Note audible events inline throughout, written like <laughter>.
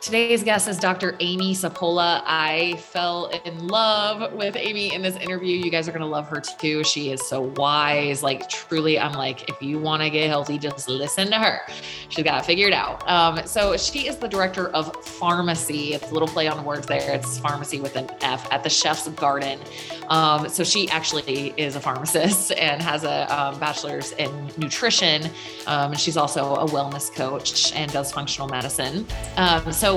Today's guest is Dr. Amy Sapola. I fell in love with Amy in this interview. You guys are going to love her too. She is so wise. Like, truly, I'm like, if you want to get healthy, just listen to her. She's got it figured out. Um, so, she is the director of pharmacy. It's a little play on words there. It's pharmacy with an F at the Chef's Garden. Um, so, she actually is a pharmacist <laughs> and has a um, bachelor's in nutrition. Um, and she's also a wellness coach and does functional medicine. Um, so,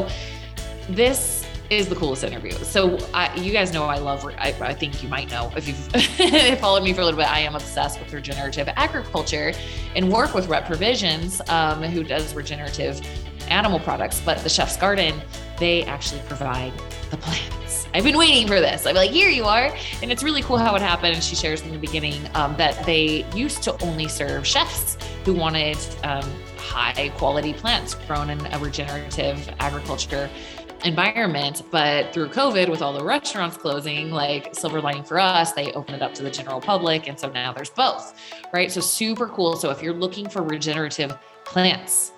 this is the coolest interview. So I, you guys know I love. I, I, think you might know if you've <laughs> followed me for a little bit. I am obsessed with regenerative agriculture and work with Rep Provisions, um, who does regenerative animal products. But the Chef's Garden, they actually provide the plants. I've been waiting for this. I'm like, here you are, and it's really cool how it happened. And she shares in the beginning um, that they used to only serve chefs who wanted. Um, high quality plants grown in a regenerative agriculture environment. But through COVID, with all the restaurants closing, like silver lining for us, they opened it up to the general public. And so now there's both, right? So super cool. So if you're looking for regenerative plants,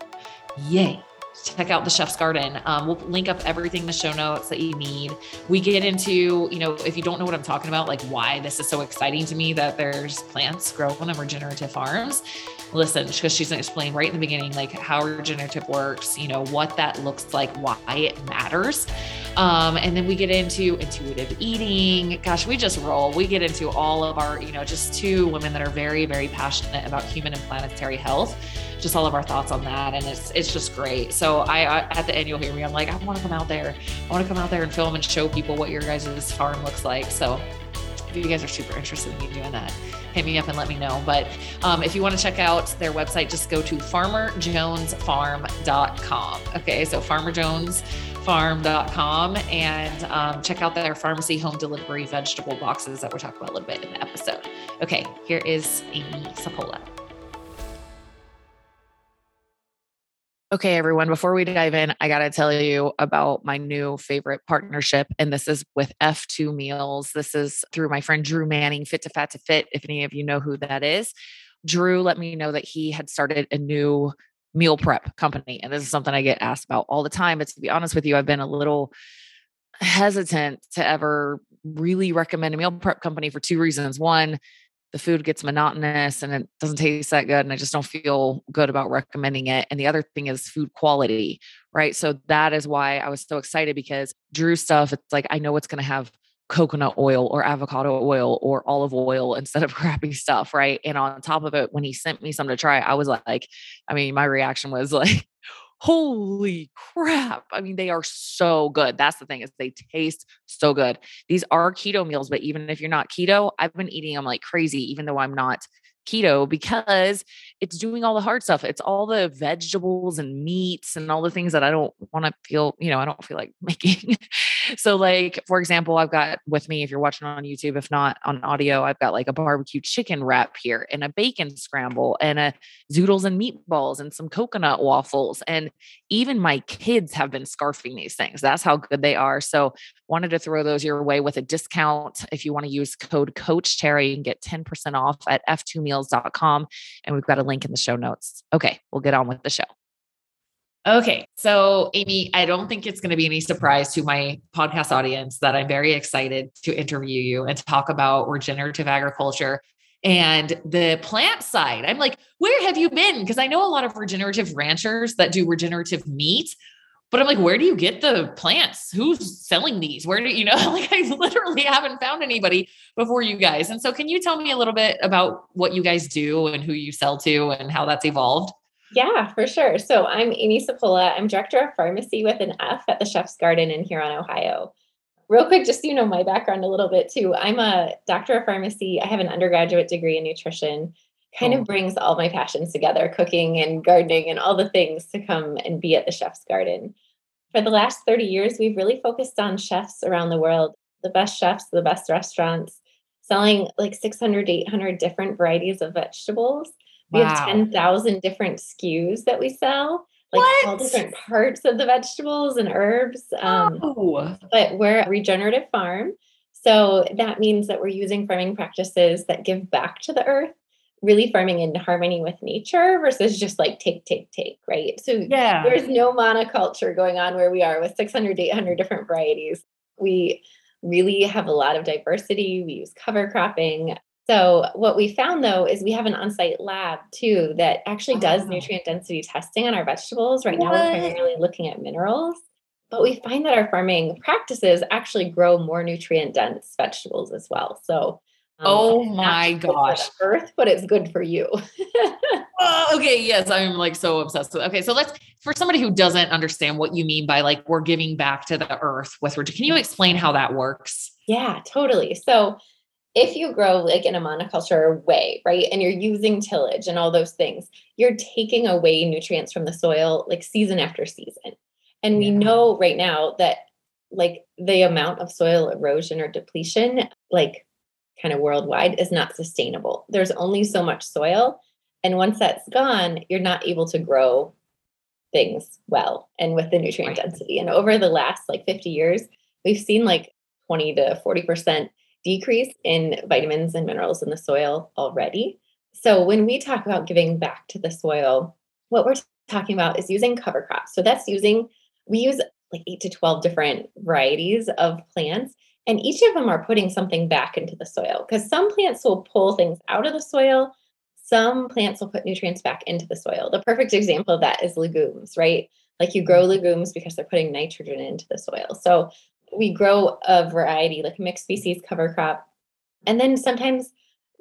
yay check out the chef's garden. Um, we'll link up everything in the show notes that you need. We get into you know if you don't know what i'm talking about like why this is so exciting to me that there's plants grown on regenerative farms. Listen because she's going to explain right in the beginning like how regenerative works you know what that looks like why it matters. Um, and then we get into intuitive eating. Gosh we just roll. We get into all of our you know just two women that are very very passionate about human and planetary health just all of our thoughts on that. And it's it's just great. So I, at the end you'll hear me. I'm like, I want to come out there. I want to come out there and film and show people what your guys' farm looks like. So if you guys are super interested in me doing that, hit me up and let me know. But um, if you want to check out their website, just go to farmerjonesfarm.com. Okay, so farmerjonesfarm.com and um, check out their pharmacy home delivery vegetable boxes that we're talking about a little bit in the episode. Okay, here is Amy Sapola. Okay, everyone, before we dive in, I got to tell you about my new favorite partnership. And this is with F2 Meals. This is through my friend Drew Manning, Fit to Fat to Fit, if any of you know who that is. Drew let me know that he had started a new meal prep company. And this is something I get asked about all the time. But to be honest with you, I've been a little hesitant to ever really recommend a meal prep company for two reasons. One, the food gets monotonous and it doesn't taste that good and i just don't feel good about recommending it. And the other thing is food quality right? So that is why i was so excited because drew stuff it's like i know it's going to have coconut oil or avocado oil or olive oil <laughs> instead of crappy stuff right? And on top of it when he sent me some to try i was like i mean my reaction was like <laughs> holy crap. I mean, they are so good. That's the thing is they taste so good. These are keto meals, but even if you're not keto, I've been eating them like crazy, even though I'm not keto because it's doing all the hard stuff. It's all the vegetables and meats and all the things that I don't want to feel, you know, I don't feel like <laughs> making. So, like, for example, I've got with me, if you're watching on YouTube, if not on audio, I've got like a barbecue chicken wrap here and a bacon scramble and a zoodles and meatballs and some coconut waffles. And even my kids have been scarfing these things. That's how good they are. So, wanted to throw those your way with a discount. If you want to use code Coach Terry, you can get 10% off at f2meals.com. And we've got a link in the show notes. Okay, we'll get on with the show. Okay. So, Amy, I don't think it's going to be any surprise to my podcast audience that I'm very excited to interview you and talk about regenerative agriculture and the plant side. I'm like, where have you been? Because I know a lot of regenerative ranchers that do regenerative meat, but I'm like, where do you get the plants? Who's selling these? Where do you know? <laughs> Like, I literally haven't found anybody before you guys. And so, can you tell me a little bit about what you guys do and who you sell to and how that's evolved? Yeah, for sure. So, I'm Amy Sapola. I'm director of pharmacy with an F at the Chef's Garden in Huron, Ohio. Real quick, just so you know my background a little bit too. I'm a doctor of pharmacy. I have an undergraduate degree in nutrition kind oh. of brings all my passions together cooking and gardening and all the things to come and be at the chef's garden for the last 30 years, we've really focused on chefs around the world, the best chefs, the best restaurants, selling like 600, 800 different varieties of vegetables. We wow. have 10,000 different SKUs that we sell, like what? all different parts of the vegetables and herbs. Um, oh. But we're a regenerative farm. So that means that we're using farming practices that give back to the earth really farming in harmony with nature versus just like take, take, take, right? So yeah, there's no monoculture going on where we are with 600, 800 different varieties. We really have a lot of diversity. We use cover cropping. So what we found though is we have an on-site lab too that actually does oh. nutrient density testing on our vegetables. Right what? now we're primarily looking at minerals. But we find that our farming practices actually grow more nutrient dense vegetables as well. So um, oh my gosh. earth, but it's good for you. <laughs> okay. Yes. I'm like so obsessed with Okay. So let's, for somebody who doesn't understand what you mean by like we're giving back to the earth with, can you explain how that works? Yeah, totally. So if you grow like in a monoculture way, right, and you're using tillage and all those things, you're taking away nutrients from the soil like season after season. And we know right now that like the amount of soil erosion or depletion, like kind of worldwide is not sustainable. There's only so much soil. And once that's gone, you're not able to grow things well and with the nutrient right. density. And over the last like 50 years, we've seen like 20 to 40% decrease in vitamins and minerals in the soil already. So when we talk about giving back to the soil, what we're talking about is using cover crops. So that's using, we use like eight to 12 different varieties of plants and each of them are putting something back into the soil because some plants will pull things out of the soil. Some plants will put nutrients back into the soil. The perfect example of that is legumes, right? Like you grow mm-hmm. legumes because they're putting nitrogen into the soil. So we grow a variety, like mixed species cover crop. And then sometimes,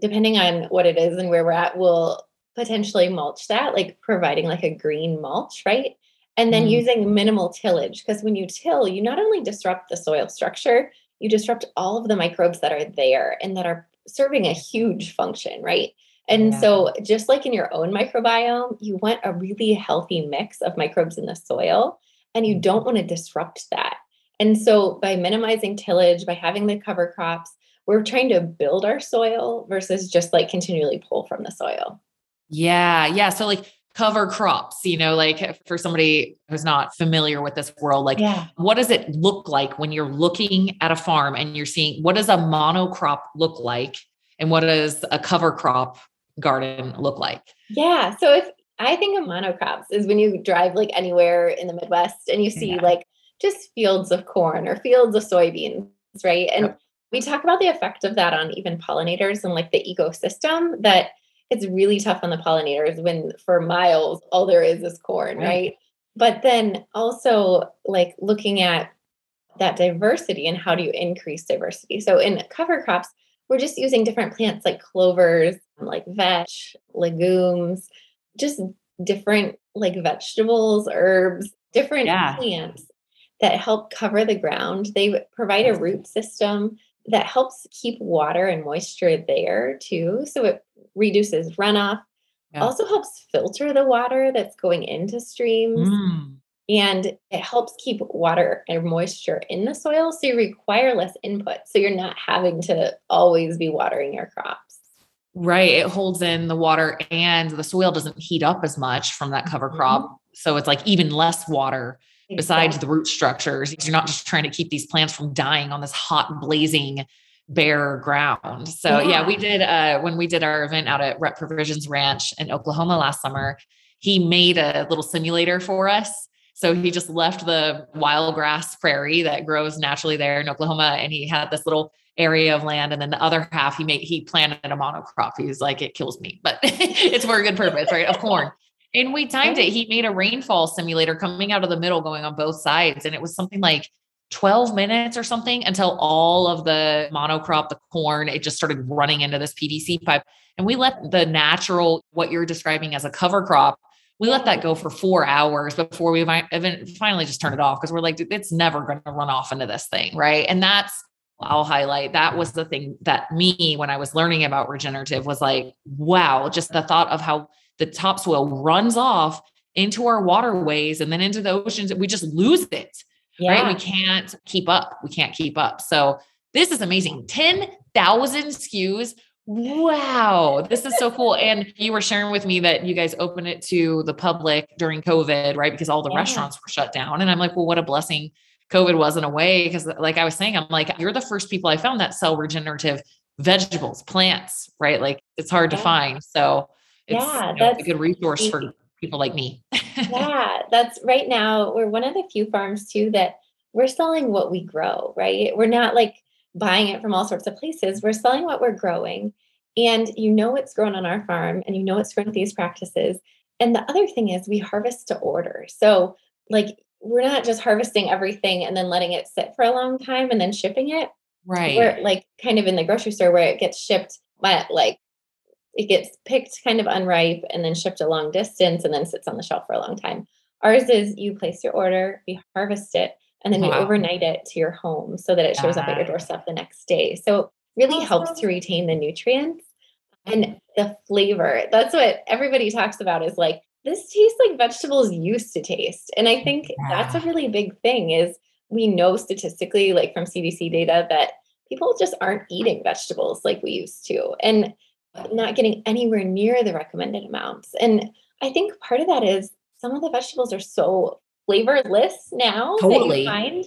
depending on what it is and where we're at, we'll potentially mulch that, like providing like a green mulch, right? And then mm. using minimal tillage, because when you till, you not only disrupt the soil structure, you disrupt all of the microbes that are there and that are serving a huge function, right? And yeah. so, just like in your own microbiome, you want a really healthy mix of microbes in the soil, and you don't want to disrupt that. And so, by minimizing tillage, by having the cover crops, we're trying to build our soil versus just like continually pull from the soil. Yeah. Yeah. So, like, cover crops you know like eh, for somebody who's not familiar with this world like yeah. what does it look like when you're looking at a farm and you're seeing what does a monocrop look like and what does a cover crop garden look like yeah so if i think of monocrops is when you drive like anywhere in the midwest and you see yeah. like just fields of corn or fields of soybeans right and yep. we talk about the effect of that on even pollinators and like the ecosystem that it's really tough on the pollinators when for miles all there is is corn, right? right? But then also like looking at that diversity and how do you increase diversity? So in cover crops, we're just using different plants like clovers, like vetch, legumes, just different like vegetables, herbs, different yeah. plants that help cover the ground. They provide a root system that helps keep water and moisture there too. So it reduces runoff, yeah. also helps filter the water that's going into streams. Mm. And it helps keep water and moisture in the soil. So you require less input. So you're not having to always be watering your crops. Right. It holds in the water and the soil doesn't heat up as much from that cover crop. Mm-hmm. So it's like even less water besides the root structures. You're not just trying to keep these plants from dying on this hot, blazing, bare ground. So yeah, yeah we did uh, when we did our event out at Rep Provisions Ranch in Oklahoma last summer. He made a little simulator for us. So he just left the wild grass prairie that grows naturally there in Oklahoma, and he had this little area of land, and then the other half he made he planted a monocrop. He's like, it kills me, but <laughs> it's for a good purpose, right? Of corn. And we timed it. Oh. He made a rainfall simulator coming out of the middle, going on both sides. And it was something like 12 minutes or something until all of the monocrop, the corn, it just started running into this PVC pipe. And we let the natural, what you're describing as a cover crop, we let that go for four hours before we finally just turn it off because we're like, it's never going to run off into this thing. Right. And that's, I'll highlight that was the thing that me, when I was learning about regenerative, was like, wow, just the thought of how the topsoil runs off into our waterways and then into the oceans. We just lose it. Yeah. Right. We can't keep up. We can't keep up. So this is amazing. 10,000 SKUs. Wow, this is so cool. And you were sharing with me that you guys opened it to the public during COVID, right? Because all the yeah. restaurants were shut down. And I'm like, well, what a blessing COVID wasn't away. Because, like I was saying, I'm like, you're the first people I found that sell regenerative vegetables, plants, right? Like it's hard yeah. to find. So it's yeah, you know, that's a good resource for people like me. <laughs> yeah, that's right now. We're one of the few farms too that we're selling what we grow, right? We're not like buying it from all sorts of places. We're selling what we're growing. And you know it's grown on our farm and you know it's grown with these practices. And the other thing is we harvest to order. So like we're not just harvesting everything and then letting it sit for a long time and then shipping it. Right. We're like kind of in the grocery store where it gets shipped but like it gets picked kind of unripe and then shipped a long distance and then sits on the shelf for a long time. Ours is you place your order, we harvest it, and then wow. we overnight it to your home so that it shows up at your doorstep the next day. So really awesome. helps to retain the nutrients and the flavor. That's what everybody talks about is like this tastes like vegetables used to taste. And I think yeah. that's a really big thing is we know statistically like from CDC data that people just aren't eating vegetables like we used to and not getting anywhere near the recommended amounts. And I think part of that is some of the vegetables are so flavorless now totally. find.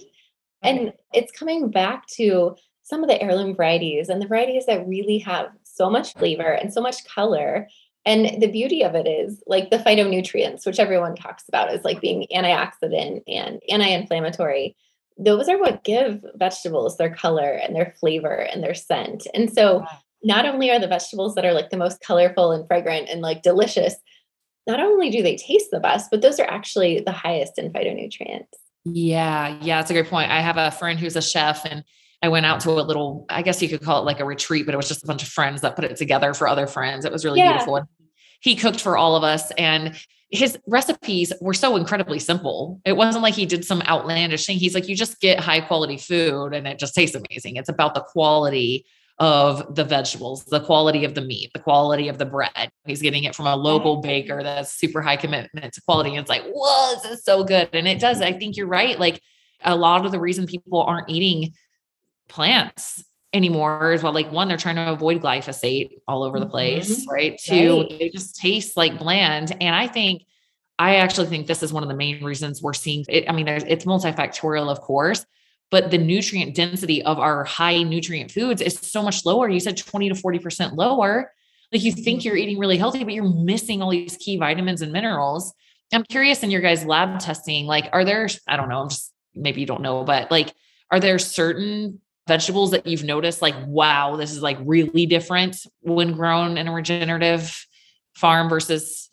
And it's coming back to some of the heirloom varieties and the varieties that really have so much flavor and so much color. And the beauty of it is like the phytonutrients, which everyone talks about as like being antioxidant and anti-inflammatory. Those are what give vegetables their color and their flavor and their scent. And so not only are the vegetables that are like the most colorful and fragrant and like delicious, not only do they taste the best, but those are actually the highest in phytonutrients. Yeah, yeah, that's a great point. I have a friend who's a chef and I went out to a little, I guess you could call it like a retreat, but it was just a bunch of friends that put it together for other friends. It was really yeah. beautiful. And he cooked for all of us and his recipes were so incredibly simple. It wasn't like he did some outlandish thing. He's like, you just get high quality food and it just tastes amazing. It's about the quality of the vegetables, the quality of the meat, the quality of the bread. He's getting it from a local baker that's super high commitment to quality. And it's like, whoa, this is so good. And it does. I think you're right. Like a lot of the reason people aren't eating plants anymore is well, like one, they're trying to avoid glyphosate all over the place, mm-hmm. right? Two, right. they just taste like bland. And I think I actually think this is one of the main reasons we're seeing it. I mean, it's multifactorial, of course, but the nutrient density of our high nutrient foods is so much lower. You said 20 to 40% lower. Like you think you're eating really healthy, but you're missing all these key vitamins and minerals. I'm curious in your guys' lab testing, like, are there, I don't know, I'm just maybe you don't know, but like, are there certain vegetables that you've noticed, like, wow, this is like really different when grown in a regenerative farm versus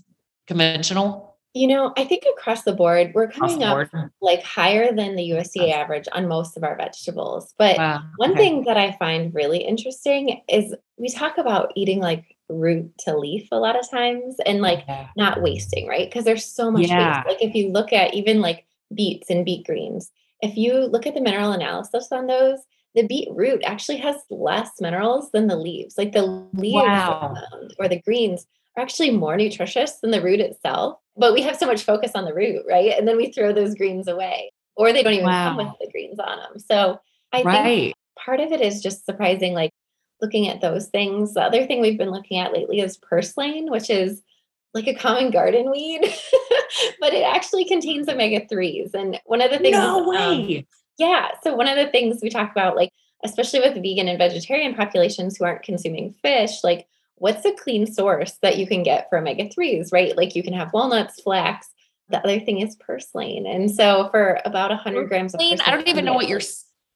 conventional? You know, I think across the board, we're coming up like higher than the USDA average on most of our vegetables. But wow. one okay. thing that I find really interesting is we talk about eating like root to leaf a lot of times and like yeah. not wasting, right? Because there's so much yeah. waste. Like if you look at even like beets and beet greens, if you look at the mineral analysis on those, the beet root actually has less minerals than the leaves. Like the leaves wow. Um, or the greens are actually more nutritious than the root itself but we have so much focus on the root, right? And then we throw those greens away, or they don't even wow. come with the greens on them. So I right. think part of it is just surprising, like looking at those things. The other thing we've been looking at lately is purslane, which is like a common garden weed, <laughs> but it actually contains omega 3s. And one of the things, no um, way. Um, yeah. So one of the things we talk about, like, especially with vegan and vegetarian populations who aren't consuming fish, like what's a clean source that you can get for omega 3s, right? Like you can have walnuts, flax. The other thing is purslane. And so for about 100 grams of purslane, I don't even know what you're.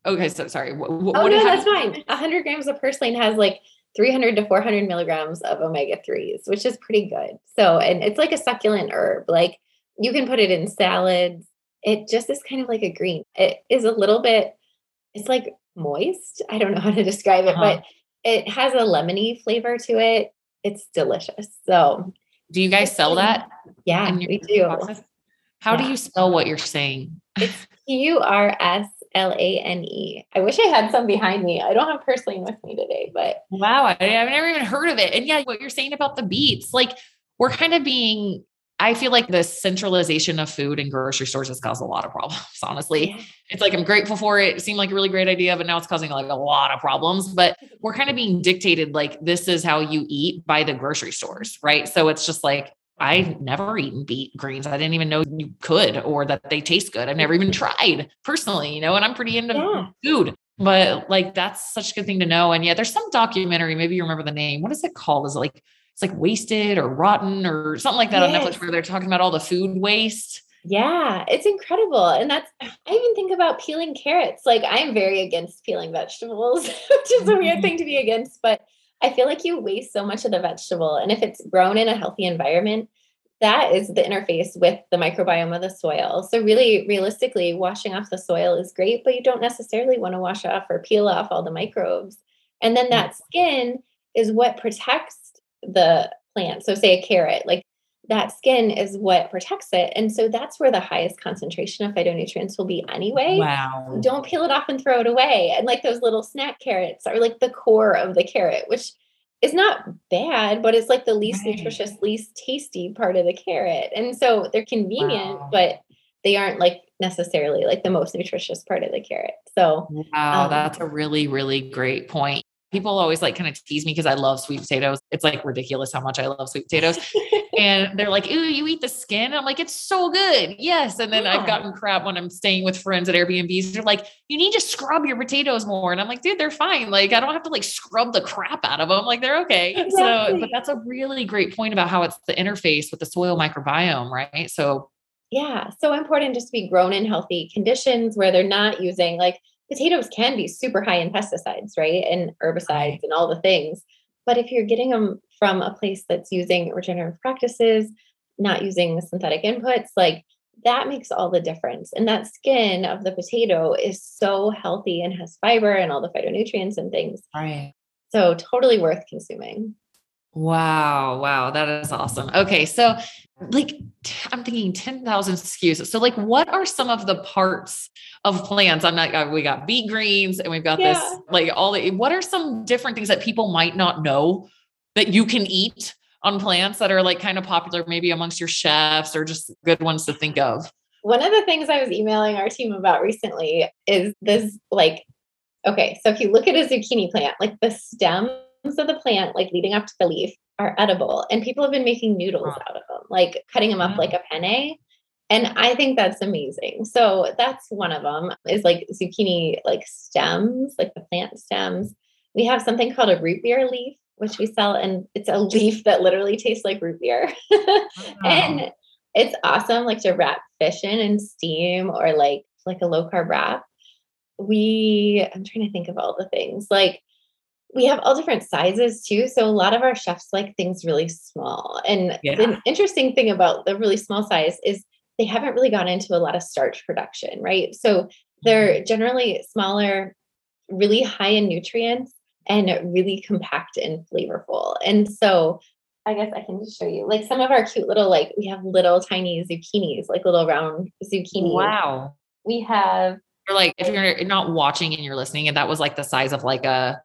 Okay, so sorry. What, what oh, no, that's fine. 100 grams of purslane has like 300 to 400 milligrams of omega 3s, which is pretty good. So, and it's like a succulent herb. Like you can put it in salads. It just is kind of like a green. It is a little bit, it's like moist. I don't know how to describe it, uh-huh. but it has a lemony flavor to it. It's delicious. So, do you guys sell that? Yeah, we do. Process? How yeah. do you spell what you're saying? It's U R S L A N E. I wish I had some behind me. I don't have purslane with me today, but wow, I, I've never even heard of it. And yeah, what you're saying about the beets, like we're kind of being I feel like the centralization of food in grocery stores has caused a lot of problems, <laughs> honestly. It's like I'm grateful for it. It seemed like a really great idea, but now it's causing like a lot of problems. But we're kind of being dictated like this is how you eat by the grocery stores, right? So it's just like I've never eaten beet greens. I didn't even know you could or that they taste good. I've never even tried personally, you know, and I'm pretty into yeah. food. But like that's such a good thing to know. And yeah, there's some documentary, maybe you remember the name. What is it called? Is it like it's like wasted or rotten or something like that yes. on Netflix where they're talking about all the food waste. Yeah, it's incredible. And that's, I even think about peeling carrots. Like, I am very against peeling vegetables, <laughs> which is a weird mm-hmm. thing to be against, but I feel like you waste so much of the vegetable. And if it's grown in a healthy environment, that is the interface with the microbiome of the soil. So, really, realistically, washing off the soil is great, but you don't necessarily want to wash off or peel off all the microbes. And then that skin is what protects the plant. So, say a carrot, like that skin is what protects it. And so that's where the highest concentration of phytonutrients will be anyway. Wow. Don't peel it off and throw it away. And like those little snack carrots are like the core of the carrot, which is not bad, but it's like the least right. nutritious, least tasty part of the carrot. And so they're convenient, wow. but they aren't like necessarily like the most nutritious part of the carrot. So, wow, um, that's a really, really great point. People always like kind of tease me because I love sweet potatoes. It's like ridiculous how much I love sweet potatoes. <laughs> and they're like, Ooh, you eat the skin? I'm like, It's so good. Yes. And then yeah. I've oh. gotten crap when I'm staying with friends at Airbnbs. They're like, You need to scrub your potatoes more. And I'm like, Dude, they're fine. Like, I don't have to like scrub the crap out of them. Like, they're okay. Exactly. So, but that's a really great point about how it's the interface with the soil microbiome, right? So, yeah, so important just to be grown in healthy conditions where they're not using like potatoes can be super high in pesticides, right? And herbicides and all the things. But if you're getting them from a place that's using regenerative practices, not using synthetic inputs, like that makes all the difference. And that skin of the potato is so healthy and has fiber and all the phytonutrients and things. Right. So totally worth consuming. Wow. Wow. That is awesome. Okay. So, like, I'm thinking 10,000 SKUs. So, like, what are some of the parts of plants? I'm not, uh, we got beet greens and we've got yeah. this, like, all the, what are some different things that people might not know that you can eat on plants that are like kind of popular, maybe amongst your chefs or just good ones to think of? One of the things I was emailing our team about recently is this, like, okay, so if you look at a zucchini plant, like the stem of the plant, like leading up to the leaf, are edible. And people have been making noodles out of them, like cutting them up like a penne. And I think that's amazing. So that's one of them is like zucchini, like stems, like the plant stems. We have something called a root beer leaf, which we sell, and it's a leaf that literally tastes like root beer. <laughs> wow. And it's awesome, like to wrap fish in and steam or like like a low carb wrap. We, I'm trying to think of all the things like we have all different sizes too. So a lot of our chefs like things really small. And yeah. the interesting thing about the really small size is they haven't really gone into a lot of starch production, right? So they're mm-hmm. generally smaller, really high in nutrients, and really compact and flavorful. And so I guess I can just show you like some of our cute little, like we have little tiny zucchinis, like little round zucchini. Wow. We have or like if you're not watching and you're listening, and that was like the size of like a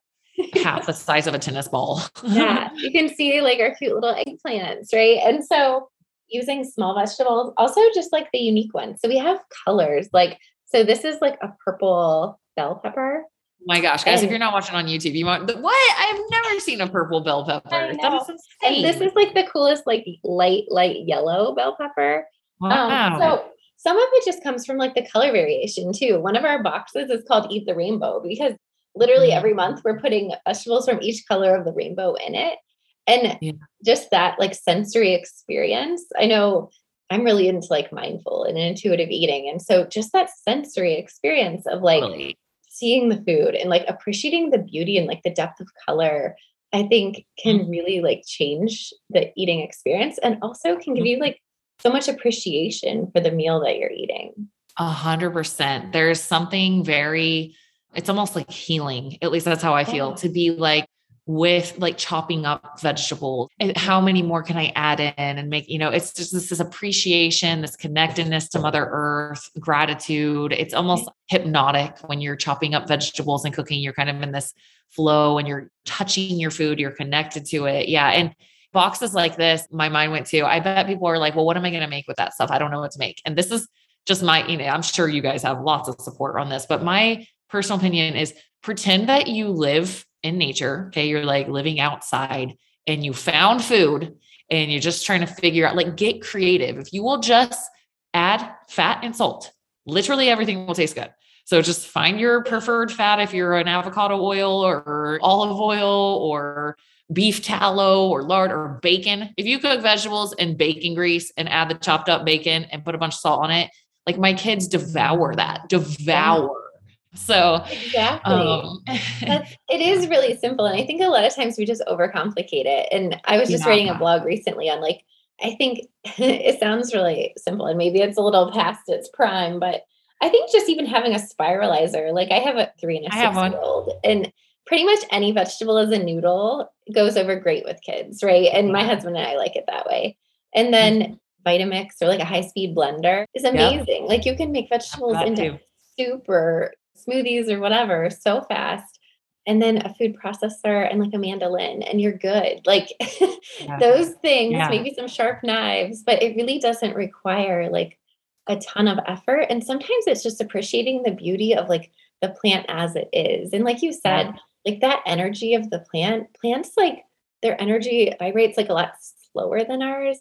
half the size of a tennis ball. <laughs> yeah, you can see like our cute little eggplants, right? And so using small vegetables, also just like the unique ones. So we have colors like so this is like a purple bell pepper. Oh my gosh, guys, and, if you're not watching on YouTube, you want what? I've never seen a purple bell pepper. That is insane. And this is like the coolest, like light, light yellow bell pepper. Wow. Um, so some of it just comes from like the color variation too. One of our boxes is called Eat the Rainbow because literally mm-hmm. every month we're putting vegetables from each color of the rainbow in it and yeah. just that like sensory experience i know i'm really into like mindful and intuitive eating and so just that sensory experience of like totally. seeing the food and like appreciating the beauty and like the depth of color i think can mm-hmm. really like change the eating experience and also can give you mm-hmm. like so much appreciation for the meal that you're eating a hundred percent there's something very it's almost like healing. At least that's how I feel oh. to be like with like chopping up vegetables and how many more can I add in and make, you know, it's just this, this appreciation, this connectedness to Mother Earth, gratitude. It's almost hypnotic when you're chopping up vegetables and cooking. You're kind of in this flow and you're touching your food, you're connected to it. Yeah. And boxes like this, my mind went to, I bet people are like, well, what am I going to make with that stuff? I don't know what to make. And this is just my, you know, I'm sure you guys have lots of support on this, but my personal opinion is pretend that you live in nature. Okay. You're like living outside and you found food and you're just trying to figure out, like, get creative. If you will just add fat and salt, literally everything will taste good. So just find your preferred fat if you're an avocado oil or olive oil or beef tallow or lard or bacon. If you cook vegetables and bacon grease and add the chopped up bacon and put a bunch of salt on it, like my kids devour that, devour. So exactly, um, it is <laughs> really simple, and I think a lot of times we just overcomplicate it. And I was just yeah. writing a blog recently on like I think <laughs> it sounds really simple, and maybe it's a little past its prime, but I think just even having a spiralizer, like I have a three and a six year old, and pretty much any vegetable as a noodle goes over great with kids, right? And my husband and I like it that way. And then mm-hmm. Vitamix or like a high speed blender is amazing. Yep. Like you can make vegetables into too. soup or smoothies or whatever so fast. And then a food processor and like a mandolin, and you're good. Like <laughs> yeah. those things, yeah. maybe some sharp knives, but it really doesn't require like a ton of effort. And sometimes it's just appreciating the beauty of like the plant as it is. And like you said, yeah like that energy of the plant plants like their energy vibrates like a lot slower than ours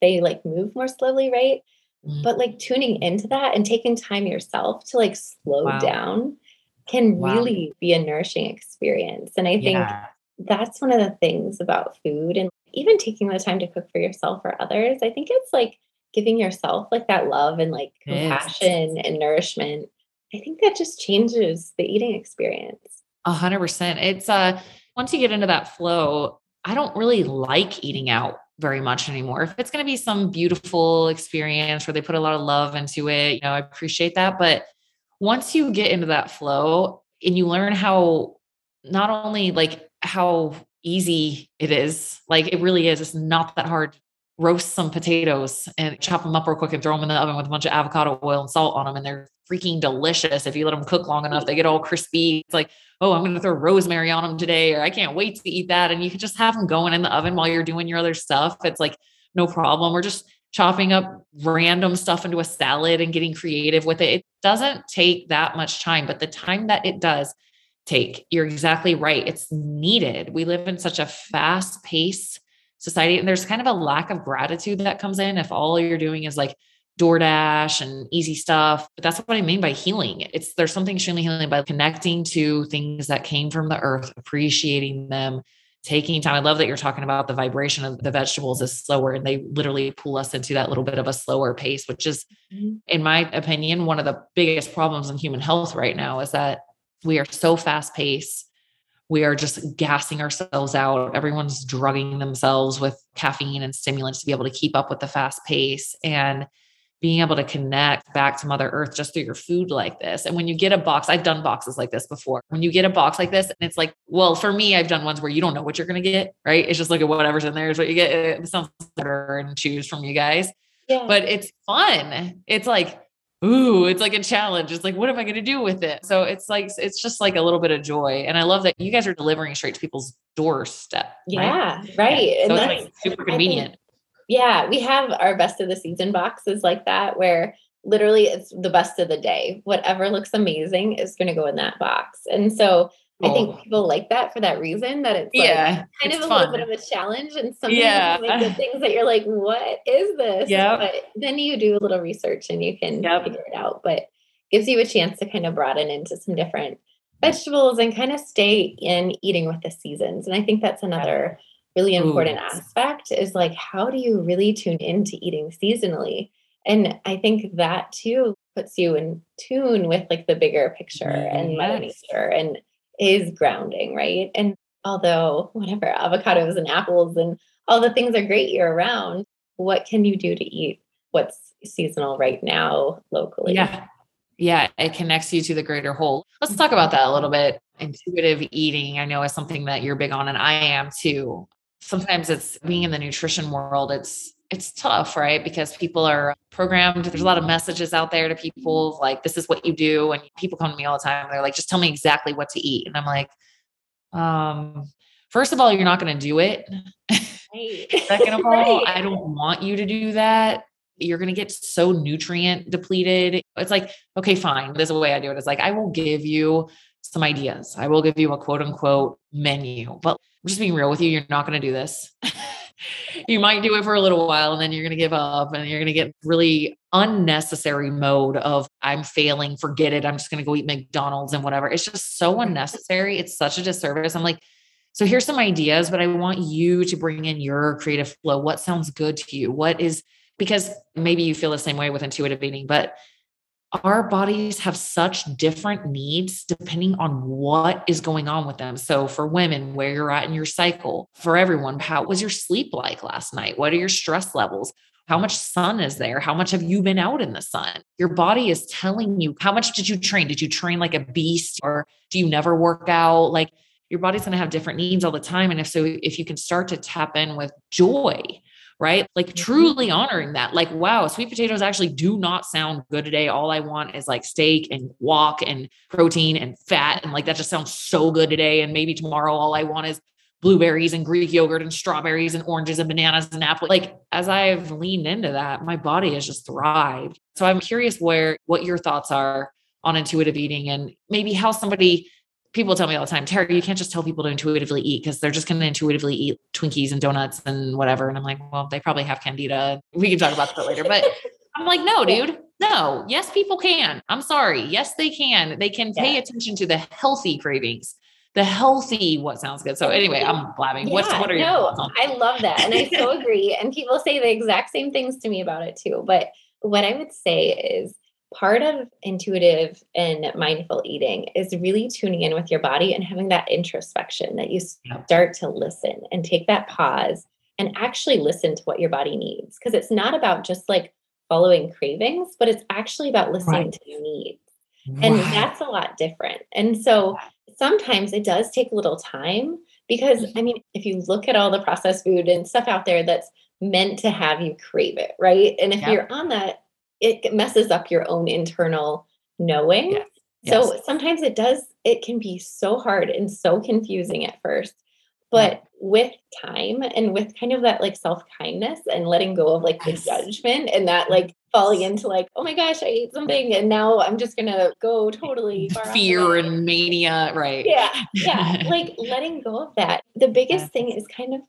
they like move more slowly right mm. but like tuning into that and taking time yourself to like slow wow. down can wow. really be a nourishing experience and i think yeah. that's one of the things about food and even taking the time to cook for yourself or others i think it's like giving yourself like that love and like compassion and nourishment i think that just changes the eating experience a hundred percent. It's uh once you get into that flow, I don't really like eating out very much anymore. If it's going to be some beautiful experience where they put a lot of love into it, you know, I appreciate that. But once you get into that flow and you learn how not only like how easy it is, like it really is, it's not that hard. Roast some potatoes and chop them up real quick and throw them in the oven with a bunch of avocado oil and salt on them. And they're freaking delicious. If you let them cook long enough, they get all crispy. It's like, oh, I'm going to throw rosemary on them today, or I can't wait to eat that. And you can just have them going in the oven while you're doing your other stuff. It's like no problem. We're just chopping up random stuff into a salad and getting creative with it. It doesn't take that much time, but the time that it does take, you're exactly right. It's needed. We live in such a fast paced society, and there's kind of a lack of gratitude that comes in if all you're doing is like, DoorDash and easy stuff. But that's what I mean by healing. It's there's something extremely healing by connecting to things that came from the earth, appreciating them, taking time. I love that you're talking about the vibration of the vegetables is slower and they literally pull us into that little bit of a slower pace, which is, mm-hmm. in my opinion, one of the biggest problems in human health right now is that we are so fast paced. We are just gassing ourselves out. Everyone's drugging themselves with caffeine and stimulants to be able to keep up with the fast pace. And being able to connect back to Mother Earth just through your food like this. And when you get a box, I've done boxes like this before. When you get a box like this, and it's like, well, for me, I've done ones where you don't know what you're going to get, right? It's just like whatever's in there is what you get. It sounds better and choose from you guys. Yeah. But it's fun. It's like, ooh, it's like a challenge. It's like, what am I going to do with it? So it's like, it's just like a little bit of joy. And I love that you guys are delivering straight to people's doorstep. Yeah, right. right. Yeah. So and it's like super convenient. Yeah, we have our best of the season boxes like that where literally it's the best of the day. Whatever looks amazing is going to go in that box. And so I think people like that for that reason that it's like yeah, kind of a fun. little bit of a challenge and sometimes yeah. like the things that you're like, what is this? Yeah. But then you do a little research and you can yep. figure it out. But gives you a chance to kind of broaden into some different vegetables and kind of stay in eating with the seasons. And I think that's another really important Ooh. aspect is like how do you really tune into eating seasonally? And i think that too puts you in tune with like the bigger picture yes. and mother nature and is grounding right? And although whatever avocados and apples and all the things are great year round what can you do to eat what's seasonal right now locally? Yeah. Yeah it connects you to the greater whole. Let's talk about mm-hmm. that a little bit. Intuitive eating i know is something that you're big on and i am too sometimes it's being in the nutrition world it's it's tough right? Because people are programmed there's a lot of messages out there to people like this is what you do and people come to me all the time they're like just tell me exactly what to eat and i'm like um first of all you're not going to do it. Right. <laughs> second of all right. i don't want you to do that. You're going to get so nutrient depleted. It's like okay fine there's a way i do it. It's like i will give you some ideas i will give you a quote unquote menu but I'm just being real with you. You're not going to do this. <laughs> you might do it for a little while and then you're going to give up and you're going to get really unnecessary mode of I'm failing, forget it. I'm just going to go eat McDonald's and whatever. It's just so unnecessary. It's such a disservice. I'm like, so here's some ideas, but I want you to bring in your creative flow. What sounds good to you? What is because maybe you feel the same way with intuitive eating, but our bodies have such different needs depending on what is going on with them. So, for women, where you're at in your cycle, for everyone, how was your sleep like last night? What are your stress levels? How much sun is there? How much have you been out in the sun? Your body is telling you how much did you train? Did you train like a beast or do you never work out? Like your body's going to have different needs all the time. And if so, if you can start to tap in with joy, right? Like mm-hmm. truly honoring that. Like, wow, sweet potatoes actually do not sound good today. All I want is like steak and walk and protein and fat. And like that just sounds so good today. And maybe tomorrow all I want is blueberries and Greek yogurt and strawberries and oranges and bananas and apples. Like as I've leaned into that, my body has just thrived. So I'm curious where what your thoughts are on intuitive eating and maybe how somebody people tell me all the time, Terry, you can't just tell people to intuitively eat because they're just going to intuitively eat Twinkies and donuts and whatever. And I'm like, well, they probably have candida. We can talk about that later. But <laughs> I'm like, no, dude, no. Yes, people can. I'm sorry. Yes, they can. They can pay attention to the healthy cravings. The healthy, what sounds good. So anyway, I'm blabbing. Yeah, What's what are you? no, I love that. And I so <laughs> agree. And people say the exact same things to me about it too. But what I would say is part of intuitive and mindful eating is really tuning in with your body and having that introspection that you start to listen and take that pause and actually listen to what your body needs. Because it's not about just like following cravings, but it's actually about listening right. to your needs. And that's a lot different. And so sometimes it does take a little time because, mm-hmm. I mean, if you look at all the processed food and stuff out there that's meant to have you crave it, right? And if yep. you're on that it messes up your own internal knowing. Yes. So yes. sometimes it does, it can be so hard and so confusing at first. But with time and with kind of that like self kindness and letting go of like the judgment and that like falling into like, oh my gosh, I ate something and now I'm just gonna go totally fear and mania. Right. Yeah. Yeah. <laughs> like letting go of that. The biggest yes. thing is kind of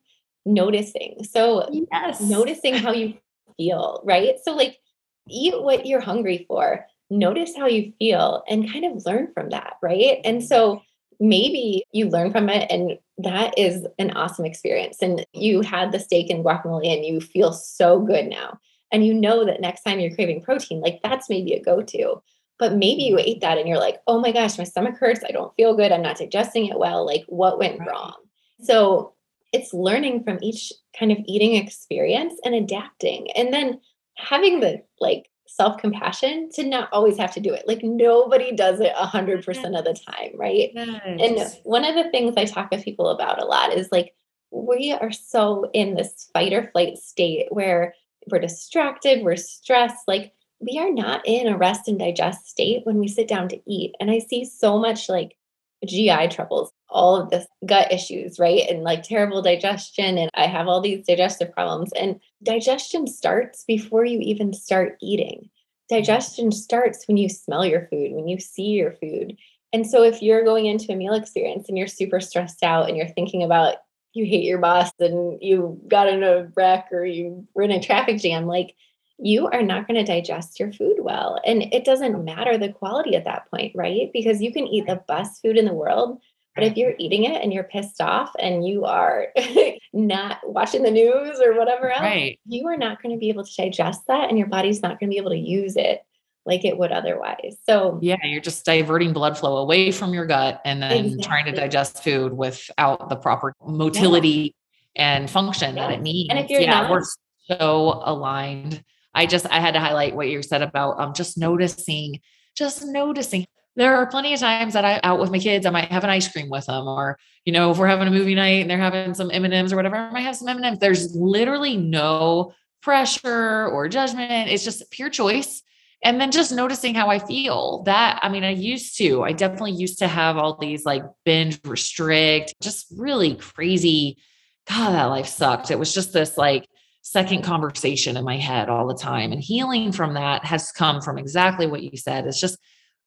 noticing. So yes. noticing how you feel, right? So like eat what you're hungry for, notice how you feel, and kind of learn from that, right? And so maybe you learn from it and that is an awesome experience and you had the steak and guacamole and you feel so good now and you know that next time you're craving protein like that's maybe a go-to. But maybe you ate that and you're like oh my gosh my stomach hurts i don't feel good i'm not digesting it well like what went wrong? So it's learning from each kind of eating experience and adapting and then having the like self compassion to not always have to do it. Like nobody does it a hundred percent of the time, right? Yes. And one of the things I talk with people about a lot is like we are so in this fight or flight state where we're distracted, we're stressed, like we are not in a rest and digest state when we sit down to eat. And I see so much like GI troubles, all of this gut issues, right? And like terrible digestion. And I have all these digestive problems. And digestion starts before you even start eating. Digestion starts when you smell your food, when you see your food. And so if you're going into a meal experience and you're super stressed out and you're thinking about you hate your boss and you got in a wreck or you were in a traffic jam, like you are not going to digest your food well. And it doesn't matter the quality at that point, right? Because you can eat the best food in the world. But if you're eating it and you're pissed off and you are <laughs> not watching the news or whatever else, right. you are not going to be able to digest that and your body's not going to be able to use it like it would otherwise. So, yeah, you're just diverting blood flow away from your gut and then exactly. trying to digest food without the proper motility yeah. and function yeah. that it needs. And if you're yeah, not, we're so aligned. I just I had to highlight what you said about um just noticing, just noticing. There are plenty of times that I'm out with my kids, I might have an ice cream with them, or you know, if we're having a movie night and they're having some M and M's or whatever, I might have some M and M's. There's literally no pressure or judgment. It's just pure choice. And then just noticing how I feel. That I mean, I used to. I definitely used to have all these like binge restrict, just really crazy. God, that life sucked. It was just this like second conversation in my head all the time. And healing from that has come from exactly what you said. It's just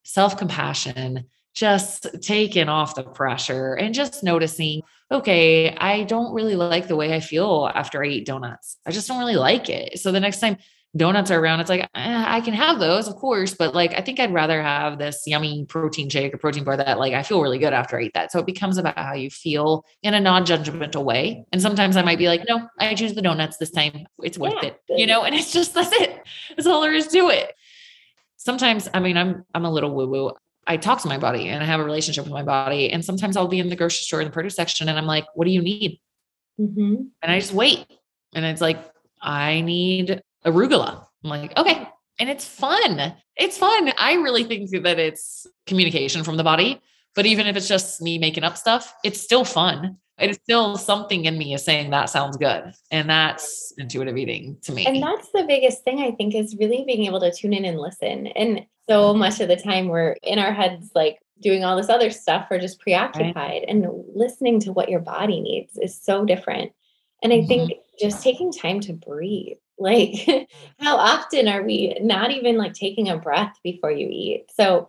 self compassion, just taking off the pressure and just noticing, okay, I don't really like the way I feel after I eat donuts. I just don't really like it. So the next time donuts are around, it's like, eh, I can have those, of course, but like, I think I'd rather have this yummy protein shake or protein bar that like I feel really good after I eat that. So it becomes about how you feel in a non judgmental way. And sometimes I might be like, no, I choose the donuts this time. It's worth yeah. it, you know, and it's just, that's it. That's all there is to it. Sometimes, I mean, I'm, I'm a little woo woo. I talk to my body and I have a relationship with my body. And sometimes I'll be in the grocery store in the produce section and I'm like, what do you need? Mm-hmm. And I just wait. And it's like, I need arugula. I'm like, okay. And it's fun. It's fun. I really think that it's communication from the body. But even if it's just me making up stuff, it's still fun. It's still something in me is saying that sounds good. And that's intuitive eating to me. And that's the biggest thing I think is really being able to tune in and listen. And so much of the time we're in our heads like doing all this other stuff we're just preoccupied right. and listening to what your body needs is so different and i mm-hmm. think just taking time to breathe like <laughs> how often are we not even like taking a breath before you eat so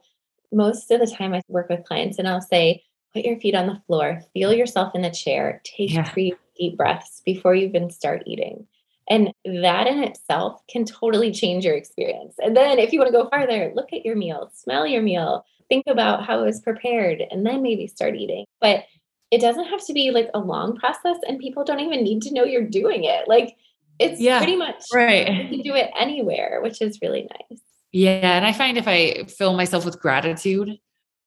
most of the time i work with clients and i'll say put your feet on the floor feel yourself in the chair take yeah. three deep breaths before you even start eating and that in itself can totally change your experience. And then if you want to go farther, look at your meal, smell your meal, think about how it was prepared, and then maybe start eating. But it doesn't have to be like a long process, and people don't even need to know you're doing it. Like it's yeah, pretty much right. You can do it anywhere, which is really nice. Yeah. And I find if I fill myself with gratitude,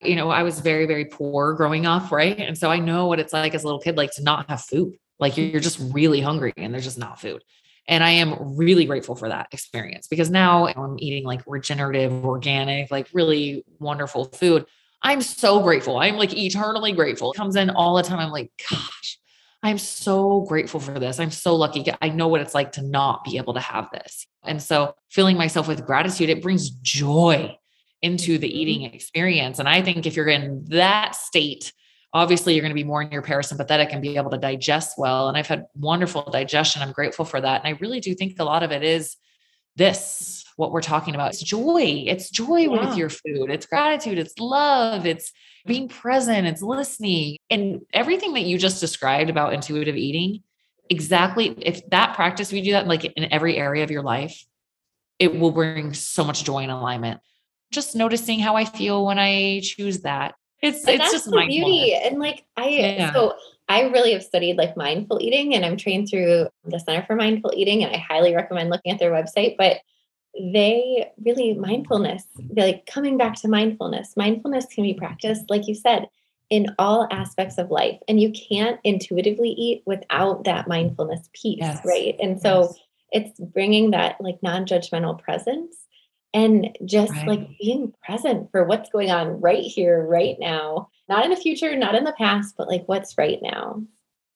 you know, I was very, very poor growing up, right? And so I know what it's like as a little kid, like to not have food. Like you're just really hungry and there's just not food. And I am really grateful for that experience because now I'm eating like regenerative, organic, like really wonderful food. I'm so grateful. I'm like eternally grateful. It comes in all the time. I'm like, gosh, I'm so grateful for this. I'm so lucky. I know what it's like to not be able to have this. And so filling myself with gratitude, it brings joy into the mm-hmm. eating experience. And I think if you're in that state, obviously you're going to be more in your parasympathetic and be able to digest well. And I've had wonderful digestion. I'm grateful for that. And I really do think a lot of it is this, what we're talking about. It's joy. It's joy yeah. with your food. It's gratitude. It's love. It's being present. It's listening. And everything that you just described about intuitive eating, exactly if that practice, we do that like in every area of your life, it will bring so much joy and alignment. Just noticing how I feel when I choose that it's but it's just the beauty. And like I yeah. so I really have studied like mindful eating and I'm trained through the Center for Mindful Eating and I highly recommend looking at their website. But they really mindfulness, like coming back to mindfulness. Mindfulness can be practiced, like you said, in all aspects of life. And you can't intuitively eat without that mindfulness piece, yes. right? And so yes. it's bringing that like non judgmental presence and just right. like being present for what's going on right here, right now, not in the future, not in the past, but like what's right now.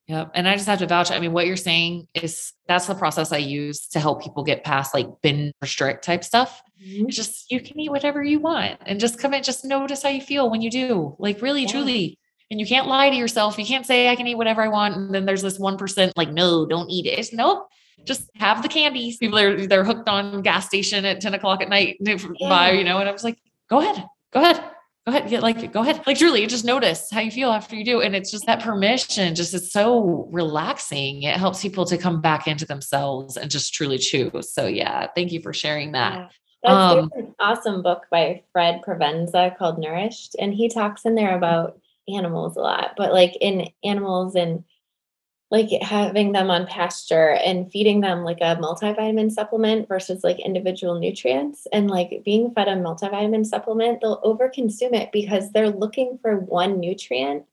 Yep. And I just have to vouch. I mean, what you're saying is that's the process I use to help people get past like binge restrict type stuff. Mm-hmm. It's just you can eat whatever you want and just come in, just notice how you feel when you do. Like really, yeah. truly. And you can't lie to yourself. You can't say I can eat whatever I want. And then there's this one percent like, no, don't eat it. It's nope just have the candies. People are they're hooked on gas station at 10 o'clock at night yeah. by, you know, and I was like, go ahead, go ahead. Go ahead, get like go ahead. Like truly, just notice how you feel after you do. And it's just that permission, just it's so relaxing. It helps people to come back into themselves and just truly choose. So yeah, thank you for sharing that. Yeah. That's um, an awesome book by Fred Provenza called Nourished. And he talks in there about animals a lot, but like in animals and like having them on pasture and feeding them like a multivitamin supplement versus like individual nutrients and like being fed a multivitamin supplement they'll overconsume it because they're looking for one nutrient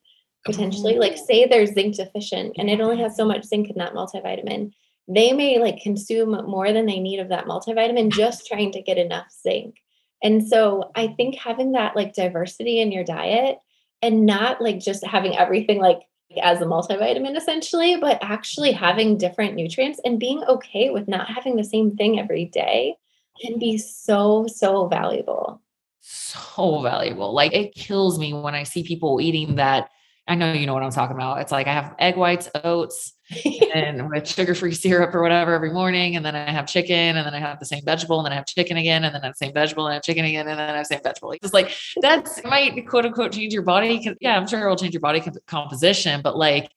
potentially. Like oh. say they're zinc deficient and it only has so much zinc in that multivitamin they may like consume more than they need of that multivitamin just trying to get enough zinc. And so i think having that like diversity in your diet and not like just having everything like as a multivitamin essentially, but actually having different nutrients and being okay with not having the same thing every day can be so, so valuable. So valuable. Like it kills me when I see people eating that. I know you know what I'm talking about. It's like I have egg whites, oats, <laughs> and with sugar-free syrup or whatever every morning. And then I have chicken and then I have the same vegetable and then I have chicken again and then I have the same vegetable and I have chicken again and then I have the same vegetable. It's like that's might quote unquote change your body. Cause yeah, I'm sure it will change your body composition, but like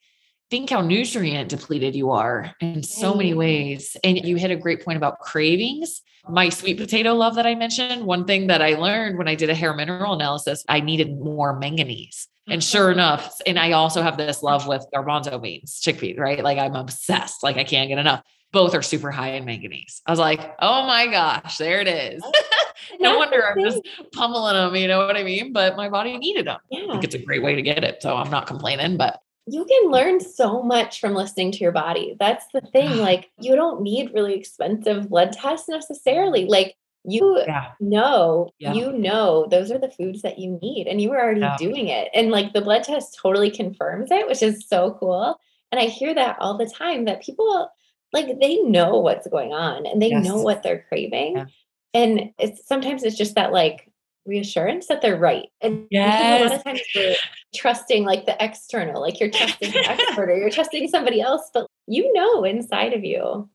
think how nutrient depleted you are in so many ways. And you hit a great point about cravings. My sweet potato love that I mentioned, one thing that I learned when I did a hair mineral analysis, I needed more manganese. And sure enough, and I also have this love with garbanzo beans, chickpeas, right? Like I'm obsessed. Like I can't get enough. Both are super high in manganese. I was like, oh my gosh, there it is. Oh, <laughs> no wonder I'm just pummeling them, you know what I mean? But my body needed them. Yeah. I think it's a great way to get it. So I'm not complaining, but you can learn so much from listening to your body. That's the thing. <sighs> Like, you don't need really expensive blood tests necessarily. Like, you yeah. know, yeah. you know, those are the foods that you need, and you were already yeah. doing it. And like the blood test totally confirms it, which is so cool. And I hear that all the time that people like they know what's going on and they yes. know what they're craving. And it's sometimes it's just that like reassurance that they're right. And yes. a lot of times we're trusting like the external, like you're trusting the expert or you're trusting somebody else, but you know inside of you.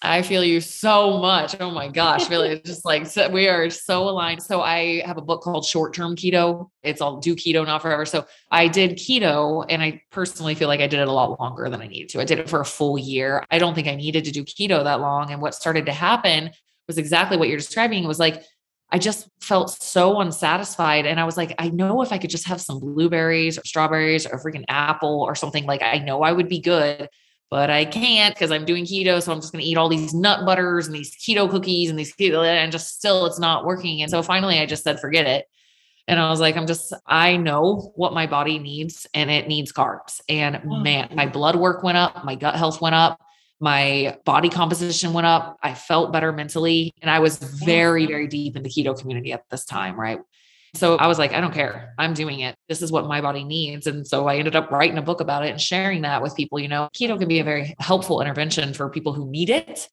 I feel you so much. Oh my gosh, really, It's just like so we are so aligned. So I have a book called Short Term Keto. It's all do keto not forever. So I did keto, and I personally feel like I did it a lot longer than I needed to. I did it for a full year. I don't think I needed to do keto that long. And what started to happen was exactly what you're describing. It was like I just felt so unsatisfied. And I was like, I know if I could just have some blueberries or strawberries or freaking apple or something, like I know I would be good, but I can't because I'm doing keto. So I'm just going to eat all these nut butters and these keto cookies and these keto, and just still it's not working. And so finally I just said, forget it. And I was like, I'm just, I know what my body needs and it needs carbs. And oh, man, my blood work went up, my gut health went up my body composition went up. I felt better mentally. And I was oh, very, very deep in the keto community at this time. Right. So I was like, I don't care. I'm doing it. This is what my body needs. And so I ended up writing a book about it and sharing that with people. You know, keto can be a very helpful intervention for people who need it.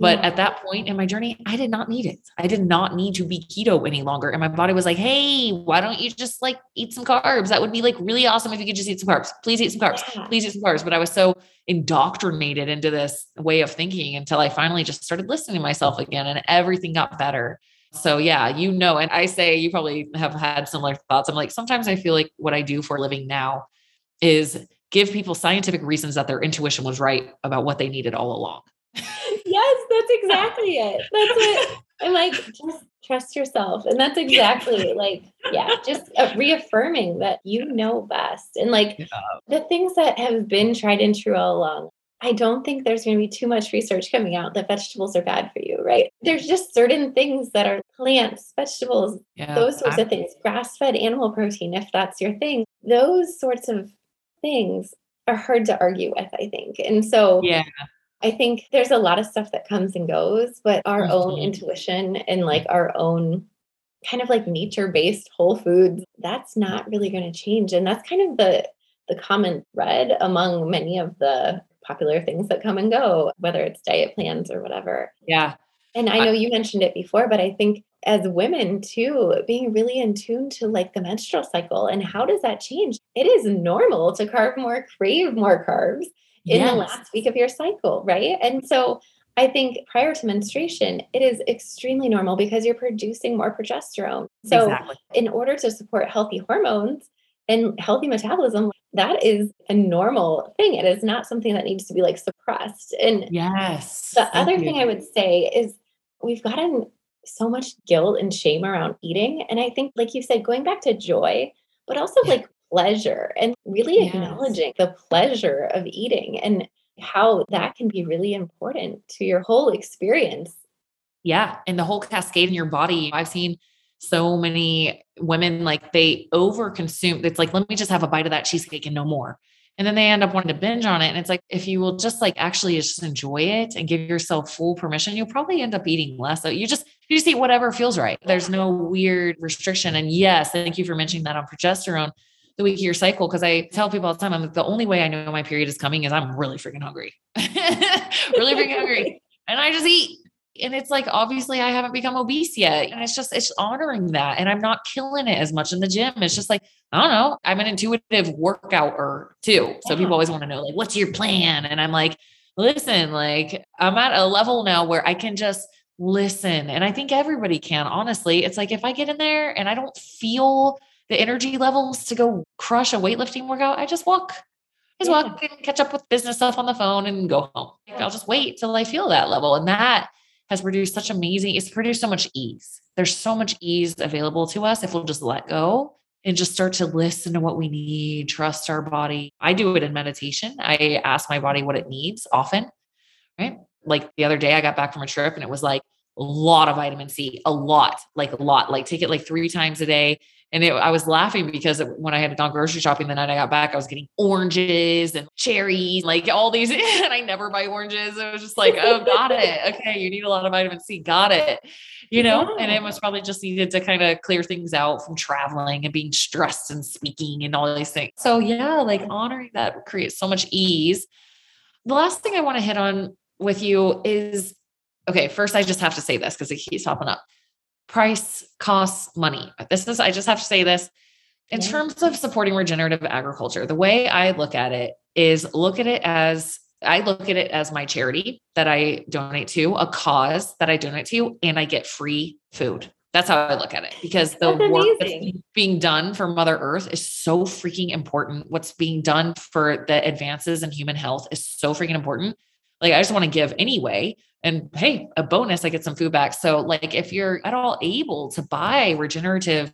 But at that point in my journey, I did not need it. I did not need to be keto any longer. And my body was like, hey, why don't you just like eat some carbs? That would be like really awesome if you could just eat some carbs. Please eat some carbs. Please eat some carbs. But I was so indoctrinated into this way of thinking until I finally just started listening to myself again and everything got better. So yeah, you know, and I say you probably have had similar thoughts. I'm like, sometimes I feel like what I do for a living now is give people scientific reasons that their intuition was right about what they needed all along yes, that's <laughs> exactly it. That's it. I'm like, just trust yourself. And that's exactly like, yeah, just uh, reaffirming that you know best. And like yeah. the things that have been tried and true all along. I don't think there's going to be too much research coming out that vegetables are bad for you, right? There's just certain things that are plants, vegetables, yeah, those sorts I- of things, grass fed animal protein, if that's your thing. Those sorts of things are hard to argue with, I think. And so, yeah I think there's a lot of stuff that comes and goes, but our mm-hmm. own intuition and like our own kind of like nature based whole foods, that's not really going to change. And that's kind of the the common thread among many of the popular things that come and go, whether it's diet plans or whatever. Yeah. And I know you mentioned it before, but I think as women too, being really in tune to like the menstrual cycle and how does that change? It is normal to carve more, crave more carbs in yes. the last week of your cycle, right? And so I think prior to menstruation, it is extremely normal because you're producing more progesterone. So, exactly. in order to support healthy hormones and healthy metabolism, that is a normal thing. It is not something that needs to be like suppressed. And yes, the other you. thing I would say is we've gotten so much guilt and shame around eating. And I think, like you said, going back to joy, but also like pleasure and really yes. acknowledging the pleasure of eating and how that can be really important to your whole experience. Yeah. And the whole cascade in your body. I've seen so many women like they over consume. It's like, let me just have a bite of that cheesecake and no more. And then they end up wanting to binge on it. And it's like, if you will just like actually just enjoy it and give yourself full permission, you'll probably end up eating less. So you just, you just eat whatever feels right. There's no weird restriction. And yes, thank you for mentioning that on progesterone the week of your cycle because I tell people all the time, I'm like, the only way I know my period is coming is I'm really freaking hungry, <laughs> really freaking hungry. And I just eat. And it's like, obviously, I haven't become obese yet. And it's just, it's honoring that. And I'm not killing it as much in the gym. It's just like, I don't know. I'm an intuitive workouter too. So yeah. people always want to know, like, what's your plan? And I'm like, listen, like, I'm at a level now where I can just listen. And I think everybody can, honestly. It's like, if I get in there and I don't feel the energy levels to go crush a weightlifting workout, I just walk just yeah. walk and catch up with business stuff on the phone and go home. I'll just wait till I feel that level. And that has produced such amazing, it's produced so much ease. There's so much ease available to us if we'll just let go and just start to listen to what we need, trust our body. I do it in meditation. I ask my body what it needs often, right? Like the other day, I got back from a trip and it was like a lot of vitamin C, a lot, like a lot, like take it like three times a day. And it, I was laughing because when I had gone grocery shopping the night I got back, I was getting oranges and cherries, like all these, <laughs> and I never buy oranges. It was just like, oh, got it. Okay, you need a lot of vitamin C. Got it. You know, yeah. and it was probably just needed to kind of clear things out from traveling and being stressed and speaking and all these things. So yeah, like honoring that creates so much ease. The last thing I want to hit on with you is okay, first I just have to say this because it keeps popping up price costs money. This is, I just have to say this. In yeah. terms of supporting regenerative agriculture, the way I look at it is look at it as I look at it as my charity that I donate to, a cause that I donate to, and I get free food. That's how I look at it because the that's work that's being done for Mother Earth is so freaking important. What's being done for the advances in human health is so freaking important. Like, I just want to give anyway and hey, a bonus, I get some food back. So, like, if you're at all able to buy regenerative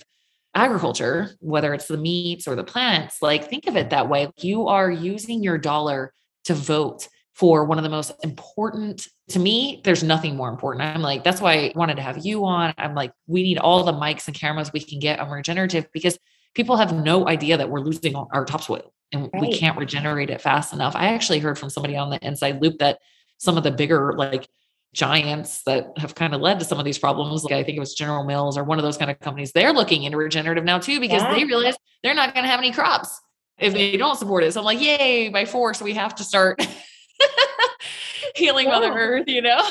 agriculture, whether it's the meats or the plants, like, think of it that way. You are using your dollar to vote for one of the most important to me there's nothing more important i'm like that's why i wanted to have you on i'm like we need all the mics and cameras we can get on regenerative because people have no idea that we're losing our topsoil and right. we can't regenerate it fast enough i actually heard from somebody on the inside loop that some of the bigger like giants that have kind of led to some of these problems. Like I think it was General Mills or one of those kind of companies. They're looking into regenerative now too because yeah. they realize they're not going to have any crops if they don't support it. So I'm like, yay, by force, we have to start <laughs> healing yeah. Mother Earth, you know?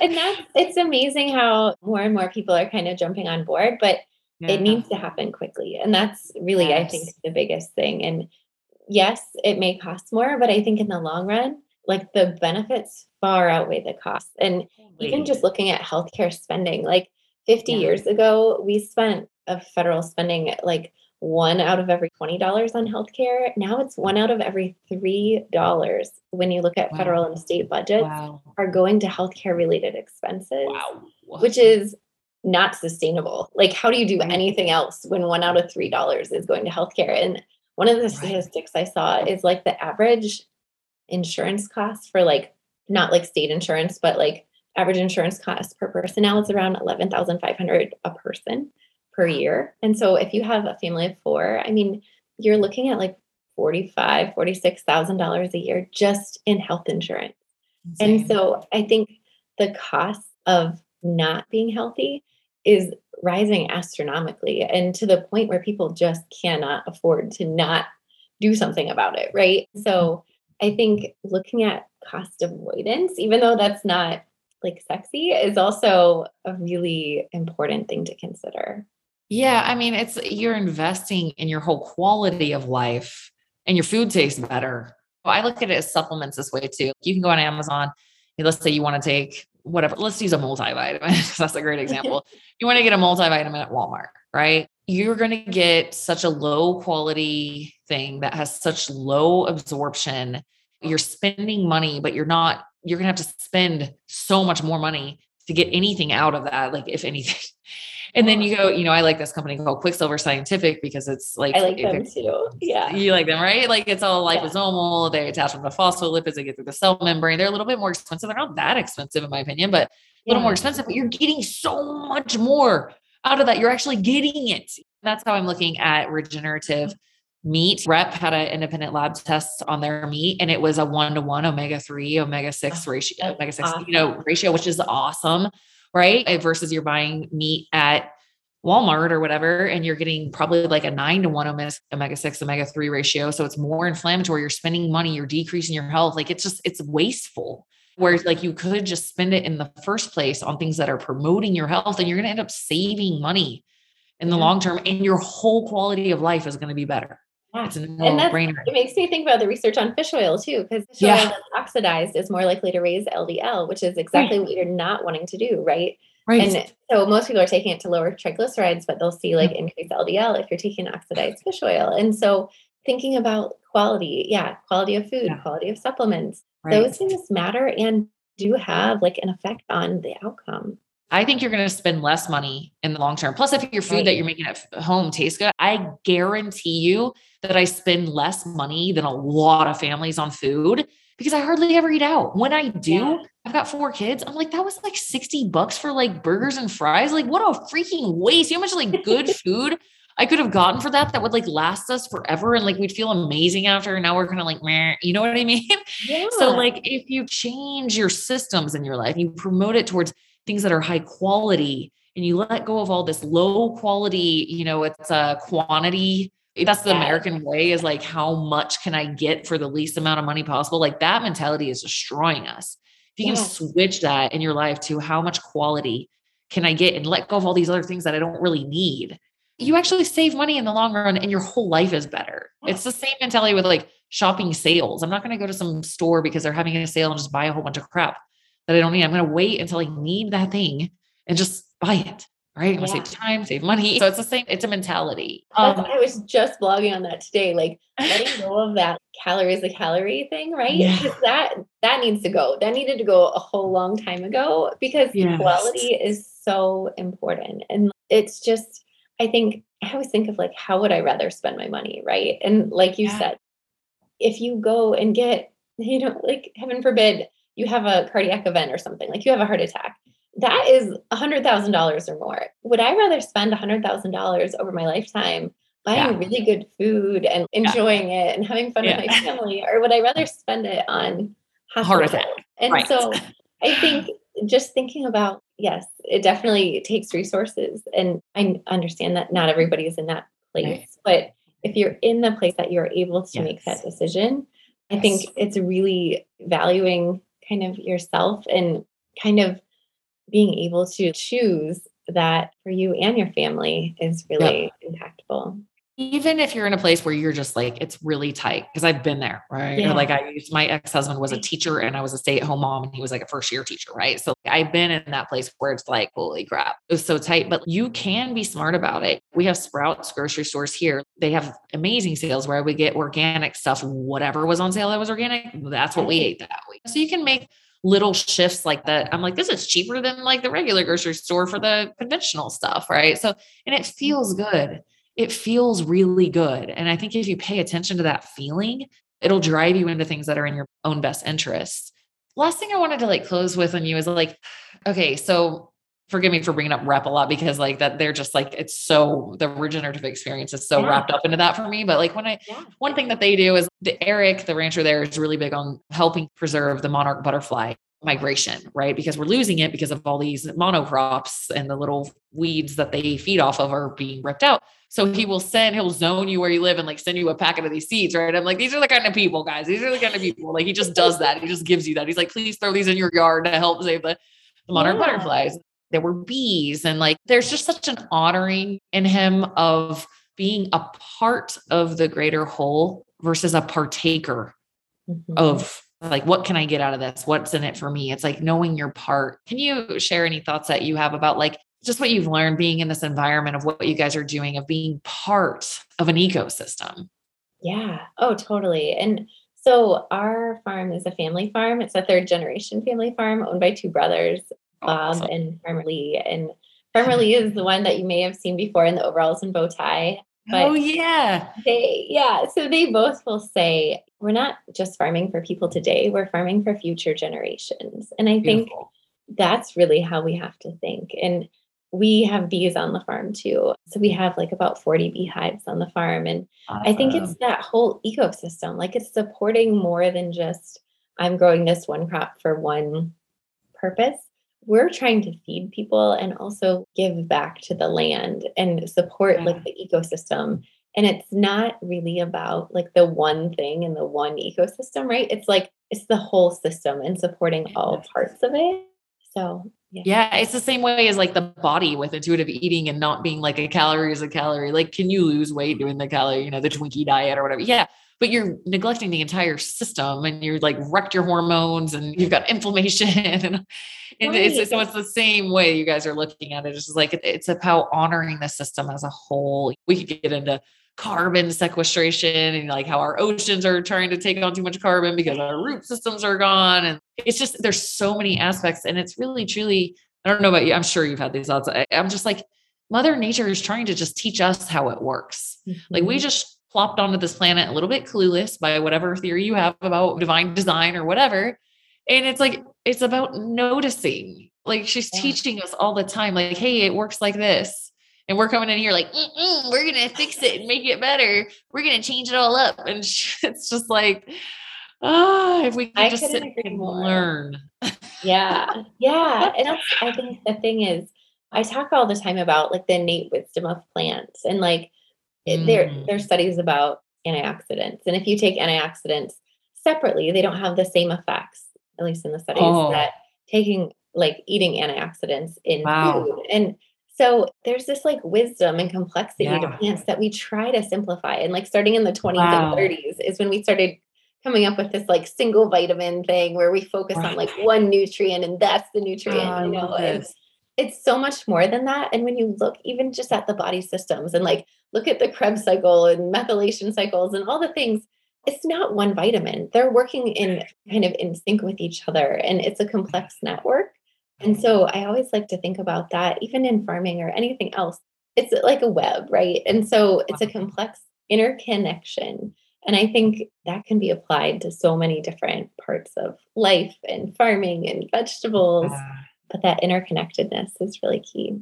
and that's it's amazing how more and more people are kind of jumping on board, but yeah. it needs to happen quickly. And that's really, yes. I think, the biggest thing. And yes, it may cost more, but I think in the long run, like the benefits far outweigh the costs. And even just looking at healthcare spending, like 50 yeah. years ago, we spent a federal spending like one out of every $20 on healthcare. Now it's one out of every $3 when you look at wow. federal and state budgets wow. are going to healthcare related expenses, wow. which is not sustainable. Like, how do you do anything else when one out of $3 is going to healthcare? And one of the statistics I saw is like the average insurance costs for like not like state insurance, but like average insurance costs per person now it's around 11,500 a person per year. And so if you have a family of four, I mean, you're looking at like 45, 46,000 dollars a year just in health insurance. Insane. And so I think the cost of not being healthy is rising astronomically and to the point where people just cannot afford to not do something about it, right? So I think looking at cost avoidance, even though that's not like sexy, is also a really important thing to consider. Yeah. I mean, it's you're investing in your whole quality of life and your food tastes better. I look at it as supplements this way too. You can go on Amazon. Let's say you want to take whatever, let's use a multivitamin <laughs> that's a great <laughs> example. you want to get a multivitamin at Walmart, right? You're going to get such a low quality thing that has such low absorption. You're spending money, but you're not, you're going to have to spend so much more money to get anything out of that. Like, if anything. <laughs> And then you go, you know, I like this company called Quicksilver Scientific because it's like I like them too. Yeah. You like them, right? Like it's all liposomal, yeah. they attach with the phospholipids, they get through the cell membrane. They're a little bit more expensive. They're not that expensive in my opinion, but a little yeah. more expensive, but you're getting so much more out of that. You're actually getting it. That's how I'm looking at regenerative meat. Rep had an independent lab test on their meat and it was a one to one omega three, omega six oh, ratio, omega six, you know, ratio, which is awesome. Right. Versus you're buying meat at Walmart or whatever, and you're getting probably like a nine to one omega six, omega three ratio. So it's more inflammatory. You're spending money, you're decreasing your health. Like it's just, it's wasteful. Whereas, like, you could just spend it in the first place on things that are promoting your health, and you're going to end up saving money in the mm-hmm. long term, and your whole quality of life is going to be better. Yeah. It's a no brainer. It makes me think about the research on fish oil too, because fish yeah. oil that's oxidized is more likely to raise LDL, which is exactly right. what you're not wanting to do, right? Right. And so most people are taking it to lower triglycerides, but they'll see like increased LDL if you're taking oxidized fish oil. And so thinking about quality, yeah, quality of food, yeah. quality of supplements, right. those things matter and do have like an effect on the outcome. I think you're going to spend less money in the long term. Plus, if your food right. that you're making at home tastes good, I guarantee you that I spend less money than a lot of families on food because I hardly ever eat out. When I do, yeah. I've got four kids. I'm like, that was like 60 bucks for like burgers and fries. Like, what a freaking waste. You know how much like good <laughs> food I could have gotten for that that would like last us forever and like we'd feel amazing after. And now we're kind of like, meh, you know what I mean? <laughs> Yeah. So, like, if you change your systems in your life, you promote it towards things that are high quality and you let go of all this low quality, you know, it's a quantity. That's the American way is like, how much can I get for the least amount of money possible? Like that mentality is destroying us. If you can switch that in your life to how much quality can I get and let go of all these other things that I don't really need, you actually save money in the long run and your whole life is better. It's the same mentality with like shopping sales. I'm not going to go to some store because they're having a sale and just buy a whole bunch of crap that I don't need. I'm going to wait until I need that thing and just buy it. Right. I'm yeah. gonna save time, save money. So it's the same, it's a mentality. Um, I was just blogging on that today, like letting <laughs> go of that calories a calorie thing, right? Yeah. That that needs to go. That needed to go a whole long time ago because yes. quality is so important. And it's just, I think I always think of like, how would I rather spend my money? Right. And like you yeah. said, if you go and get, you know, like heaven forbid, you have a cardiac event or something, like you have a heart attack, that is a $100,000 or more. Would I rather spend a $100,000 over my lifetime buying yeah. really good food and enjoying yeah. it and having fun yeah. with my family? Or would I rather spend it on heart attack? And right. so I think <sighs> just thinking about, yes, it definitely takes resources. And I understand that not everybody is in that place, right. but if you're in the place that you're able to yes. make that decision, I yes. think it's really valuing kind of yourself and kind of being able to choose that for you and your family is really yep. impactful even if you're in a place where you're just like it's really tight because i've been there right yeah. like i used my ex-husband was a teacher and i was a stay-at-home mom and he was like a first year teacher right so i've been in that place where it's like holy crap it was so tight but you can be smart about it we have sprouts grocery stores here they have amazing sales where we get organic stuff whatever was on sale that was organic that's what we ate that week so you can make little shifts like that. I'm like, this is cheaper than like the regular grocery store for the conventional stuff. Right. So, and it mm. feels good. It feels really good. And I think if you pay attention to that feeling, it'll drive you into things that are in your own best interests. Last thing I wanted to like close with on you is like, okay, so forgive me for bringing up rep a lot because like that they're just like it's so the regenerative experience is so yeah. wrapped up into that for me but like when i yeah. one thing that they do is the eric the rancher there is really big on helping preserve the monarch butterfly migration right because we're losing it because of all these monocrops and the little weeds that they feed off of are being ripped out so he will send he'll zone you where you live and like send you a packet of these seeds right? I'm like these are the kind of people guys. These are the kind of people. Like he just does that. He just gives you that. He's like please throw these in your yard to help save the the monarch yeah. butterflies. There were bees and like there's just such an honoring in him of being a part of the greater whole versus a partaker mm-hmm. of like what can i get out of this? What's in it for me? It's like knowing your part. Can you share any thoughts that you have about like just what you've learned being in this environment of what you guys are doing of being part of an ecosystem yeah oh totally and so our farm is a family farm it's a third generation family farm owned by two brothers Bob awesome. and Farmer Lee. And Farmer Lee is the one that you may have seen before in the overalls and bow tie. But oh yeah. They yeah, so they both will say we're not just farming for people today, we're farming for future generations. And I Beautiful. think that's really how we have to think. And we have bees on the farm too. So we have like about 40 beehives on the farm. And awesome. I think it's that whole ecosystem. Like it's supporting more than just I'm growing this one crop for one purpose we're trying to feed people and also give back to the land and support yeah. like the ecosystem and it's not really about like the one thing in the one ecosystem right it's like it's the whole system and supporting all parts of it. So yeah. yeah. it's the same way as like the body with intuitive eating and not being like a calorie is a calorie. Like, can you lose weight doing the calorie, you know, the Twinkie diet or whatever? Yeah. But you're neglecting the entire system and you're like wrecked your hormones and you've got inflammation. <laughs> and, and right. it's, so it's the same way you guys are looking at it. It's just like it's about honoring the system as a whole. We could get into carbon sequestration and like how our oceans are trying to take on too much carbon because our root systems are gone. And it's just, there's so many aspects. And it's really, truly, I don't know about you. I'm sure you've had these thoughts. I, am just like, Mother Nature is trying to just teach us how it works. Mm-hmm. Like we mm-hmm. just plopped onto this planet a little bit clueless by whatever theory you have about divine design or whatever. And it's like, it's about noticing. Like she's yeah. teaching us all the time, like, hey, it works like this and we're coming in here like we're gonna fix it and make it better we're gonna change it all up and <laughs> it's just like oh if we can I just sit and more. learn yeah yeah <laughs> and that's i think the thing is i talk all the time about like the innate wisdom of plants and like mm. there there's studies about antioxidants and if you take antioxidants separately they don't have the same effects at least in the studies oh. that taking like eating antioxidants in wow. food and so there's this like wisdom and complexity yeah. to plants that we try to simplify. And like starting in the 20s wow. and 30s is when we started coming up with this like single vitamin thing where we focus right. on like one nutrient and that's the nutrient, oh, you know. And it's so much more than that. And when you look even just at the body systems and like look at the Krebs cycle and methylation cycles and all the things, it's not one vitamin. They're working in kind of in sync with each other and it's a complex network. And so I always like to think about that, even in farming or anything else. It's like a web, right? And so it's a complex interconnection. And I think that can be applied to so many different parts of life and farming and vegetables. But that interconnectedness is really key.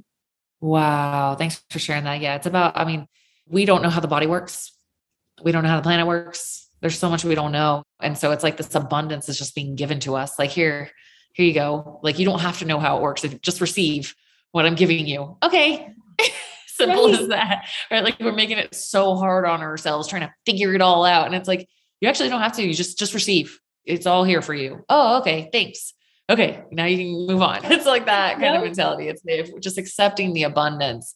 Wow. Thanks for sharing that. Yeah. It's about, I mean, we don't know how the body works. We don't know how the planet works. There's so much we don't know. And so it's like this abundance is just being given to us. Like here, here you go. Like you don't have to know how it works. Just receive what I'm giving you. Okay. <laughs> Simple right. as that. Right. Like we're making it so hard on ourselves, trying to figure it all out. And it's like, you actually don't have to. You just just receive. It's all here for you. Oh, okay. Thanks. Okay. Now you can move on. <laughs> It's like that kind of mentality. It's just accepting the abundance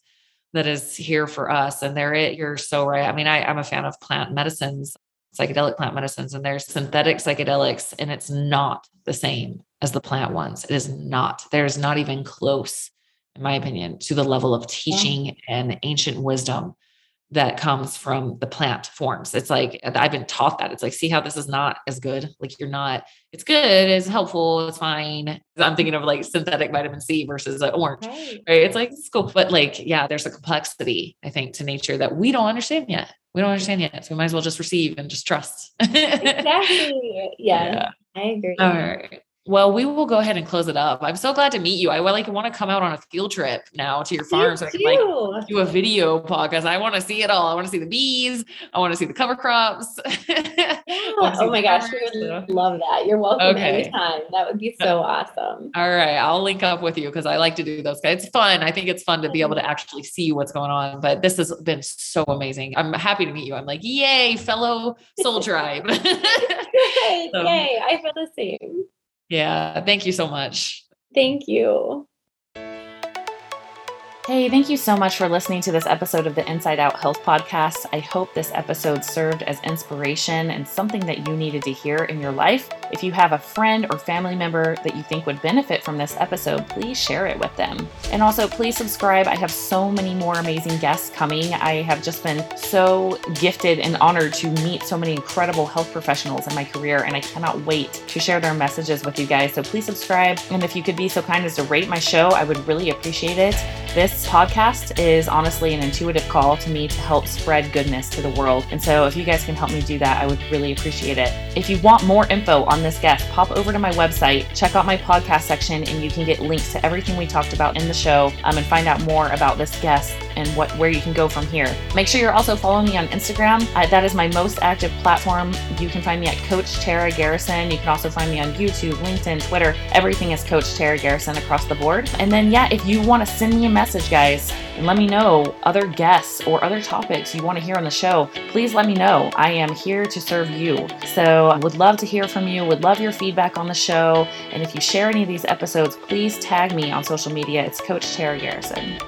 that is here for us. And there it, you're so right. I mean, I, I'm a fan of plant medicines psychedelic plant medicines and there's synthetic psychedelics and it's not the same as the plant ones. It is not. There's not even close, in my opinion, to the level of teaching yeah. and ancient wisdom that comes from the plant forms. It's like I've been taught that. It's like, see how this is not as good. Like you're not, it's good, it's helpful, it's fine. I'm thinking of like synthetic vitamin C versus an orange. Right. right. It's like it's cool. But like, yeah, there's a complexity, I think, to nature that we don't understand yet we don't understand yet. So we might as well just receive and just trust. <laughs> exactly. Yeah, yeah, I agree. All right. Well, we will go ahead and close it up. I'm so glad to meet you. I like want to come out on a field trip now to your farm so I can like do a video podcast. I want to see it all. I want to see the bees. I want to see the cover crops. <laughs> Yeah. oh my gosh, we would love that. You're welcome okay. anytime. That would be uh, so awesome. All right, I'll link up with you because I like to do those. It's fun. I think it's fun to be able mm-hmm. to actually see what's going on. But this has been so amazing. I'm happy to meet you. I'm like, yay, fellow soul <laughs> tribe. <laughs> so, yay, I feel the same. Yeah. Thank you so much. Thank you. Hey, thank you so much for listening to this episode of the Inside Out Health Podcast. I hope this episode served as inspiration and something that you needed to hear in your life. If you have a friend or family member that you think would benefit from this episode, please share it with them. And also, please subscribe. I have so many more amazing guests coming. I have just been so gifted and honored to meet so many incredible health professionals in my career, and I cannot wait to share their messages with you guys. So please subscribe. And if you could be so kind as to rate my show, I would really appreciate it. This podcast is honestly an intuitive call to me to help spread goodness to the world. And so if you guys can help me do that, I would really appreciate it. If you want more info on this guest, pop over to my website, check out my podcast section, and you can get links to everything we talked about in the show um, and find out more about this guest and what where you can go from here. Make sure you're also following me on Instagram. Uh, that is my most active platform. You can find me at Coach Tara Garrison. You can also find me on YouTube, LinkedIn, Twitter. Everything is Coach Tara Garrison across the board. And then, yeah, if you want to send me a message, guys, and let me know other guests or other topics you want to hear on the show, please let me know. I am here to serve you. So I would love to hear from you, would love your feedback on the show. And if you share any of these episodes, please tag me on social media. It's Coach Tara Garrison.